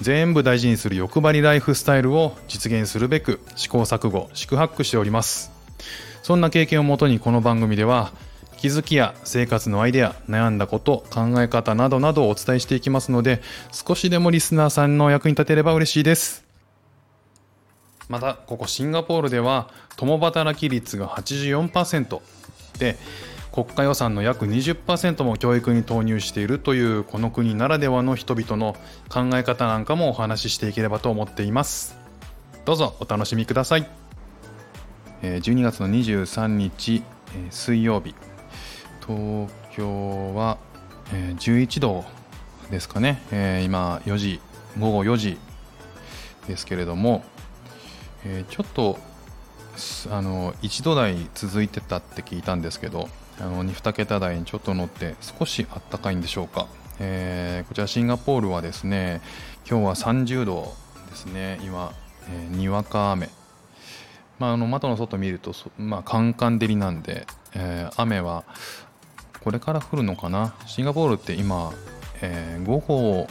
全部大事にする欲張りライフスタイルを実現するべく試行錯誤四苦八苦しております。そんな経験をもとにこの番組では気づきや生活のアイデア悩んだこと考え方などなどをお伝えしていきますので少しでもリスナーさんの役に立てれば嬉しいです。またここシンガポールでは共働き率が84%で国家予算の約20%も教育に投入しているというこの国ならではの人々の考え方なんかもお話ししていければと思っています。どうぞお楽しみください。12月の23日水曜日。東京は11度ですかね。今4時午後4時ですけれどもちょっとあの1度台続いてたって聞いたんですけどあの2桁台にちょっと乗って少しあったかいんでしょうか、えー、こちらシンガポールはですね今日は30度ですね。今、えー、にわか雨。まあ、あの窓の外見ると、まあ、カンカン照りなんで、えー、雨はこれから降るのかな。シンガポールって今、えー、午後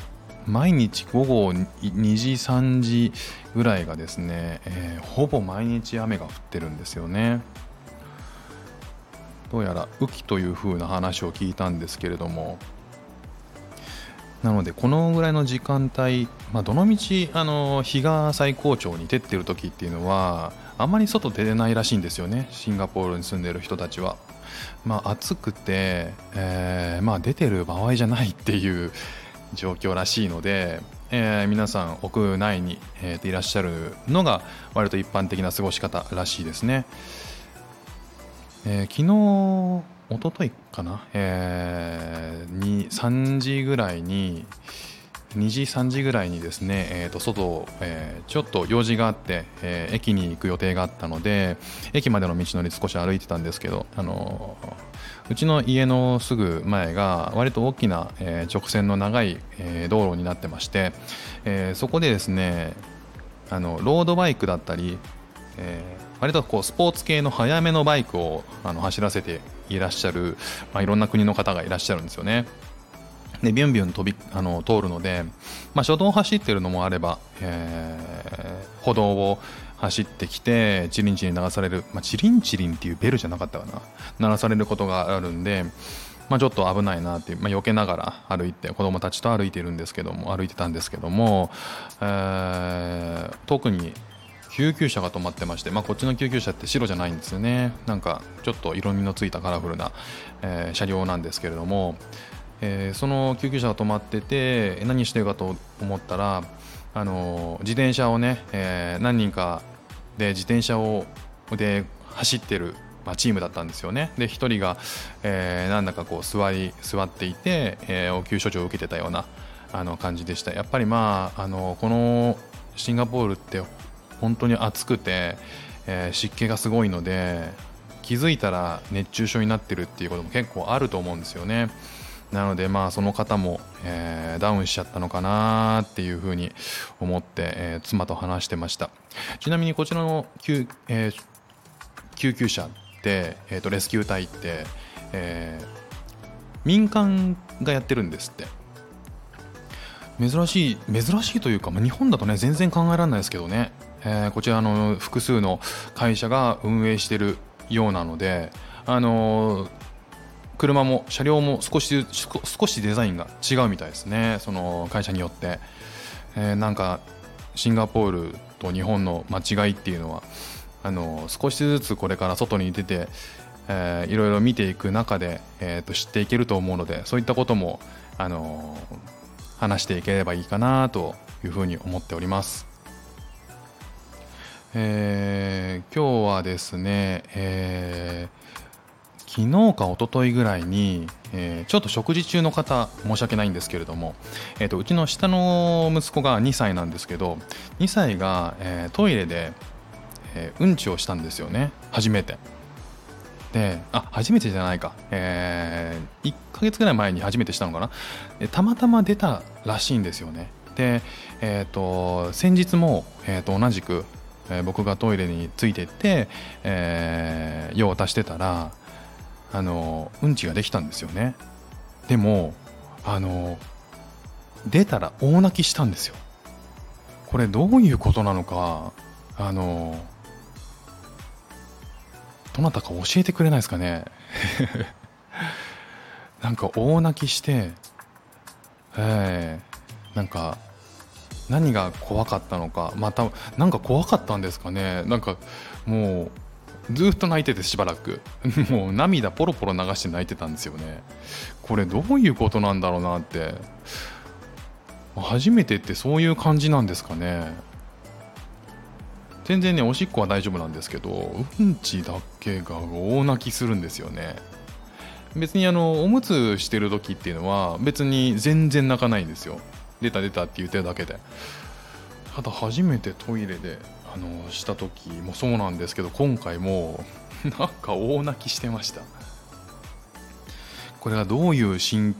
毎日午後2時3時ぐらいがですね、えー、ほぼ毎日雨が降ってるんですよね。どうやら雨季という風な話を聞いたんですけれどもなのでこのぐらいの時間帯、まあ、どのみちあの日が最高潮に照ってる時っていうのはあまり外出れないらしいんですよねシンガポールに住んでる人たちは。まあ、暑くて、えー、まあ、出てる場合じゃないっていう 状況らしいので、えー、皆さん屋内に、えー、いらっしゃるのが割と一般的な過ごし方らしいですね。えー、昨日一昨日かな、えー、3時ぐらいに2時3時ぐらいにですね、えー、と外、えー、ちょっと用事があって、えー、駅に行く予定があったので駅までの道のり少し歩いてたんですけど、あのうちの家のすぐ前が割と大きな、えー、直線の長い、えー、道路になってまして、えー、そこでですねあのロードバイクだったり、えー、割とこうスポーツ系の速めのバイクをあの走らせていらっしゃる、まあ、いろんな国の方がいらっしゃるんですよね。でビュンビュン飛びあの通るので、まあ、初動を走ってるのもあれば、えー、歩道を走ってきてチリンチリン流される、まあ、チリンチリンっていうベルじゃなかったかな鳴らされることがあるんで、まあ、ちょっと危ないなっていう、まあ、避けながら歩いて子供たちと歩いてるんですけども歩いてたんですけども、えー、特に救急車が止まってまして、まあ、こっちの救急車って白じゃないんですよね。なんかちょっと色味のついたカラフルな、えー、車両なんですけれども、えー、その救急車が止まってて何してるかと思ったらあの自転車をね、え、何人かで自転車をで走ってる、まあ、チームだったんですよね。で1人が、え、なんだかこう座り座っていて、え、応急処置を受けてたようなあの感じでした。やっぱりまああのこのシンガポールって本当に暑くて、えー、湿気がすごいので気づいたら熱中症になってるっていうことも結構あると思うんですよね。なのでまあその方も、えー、ダウンしちゃったのかなっていうふうに思って、えー、妻と話してました。ちなみにこちらの救,、えー、救急車って、えーと、レスキュー隊って、えー、民間がやってるんですって。珍しい珍しいというか、まあ、日本だとね全然考えられないですけどね。えー、こちらの複数の会社が運営しているようなので、あのー、車も車両も少し少しデザインが違うみたいですねその会社によって、えー、なんかシンガポールと日本の間違いっていうのはあの少しずつこれから外に出て、えー、いろいろ見ていく中で、えー、と知っていけると思うのでそういったこともあの話していければいいかなというふうに思っております。えー、今日はですね、えー、昨日か一昨日ぐらいに、えー、ちょっと食事中の方申し訳ないんですけれども、えーと、うちの下の息子が2歳なんですけど2歳が、え、トイレで、え、うんちをしたんですよね初めて。であ初めてじゃないか、え、1ヶ月ぐらい前に初めてしたのかな。たまたま出たらしいんですよね。で、えーと、先日も、えーと、同じく、えー、僕がトイレについてって、えー、用を足してたらあのうんちができたんですよね。でもあの出たら大泣きしたんですよ。これどういうことなのかあのどなたか教えてくれないですかね。なんか大泣きしてえー、なんか何が怖かったのか。またなんか怖かったんですかね。なんかもうずっと泣いててしばらく。もう涙ポロポロ流して泣いてたんですよね。これどういうことなんだろうなって。初めてってそういう感じなんですかね。全然ねおしっこは大丈夫なんですけどうんちだけが大泣きするんですよね。別にあのおむつしてる時っていうのは別に全然泣かないんですよ。出た出たって言ってるだけで。ただ初めてトイレであのした時もそうなんですけど今回も なんか大泣きしてました。これがどういう心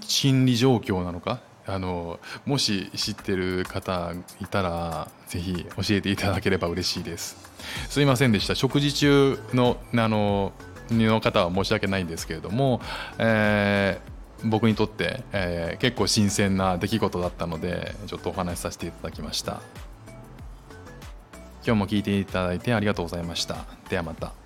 理状況なのかあのもし知ってる方いたらぜひ教えていただければ嬉しいです。すいませんでした。食事中のあのの方は申し訳ないんですけれども、えー、僕にとって、えー、結構新鮮な出来事だったのでちょっとお話しさせていただきました。今日も聞いていただいてありがとうございました。ではまた。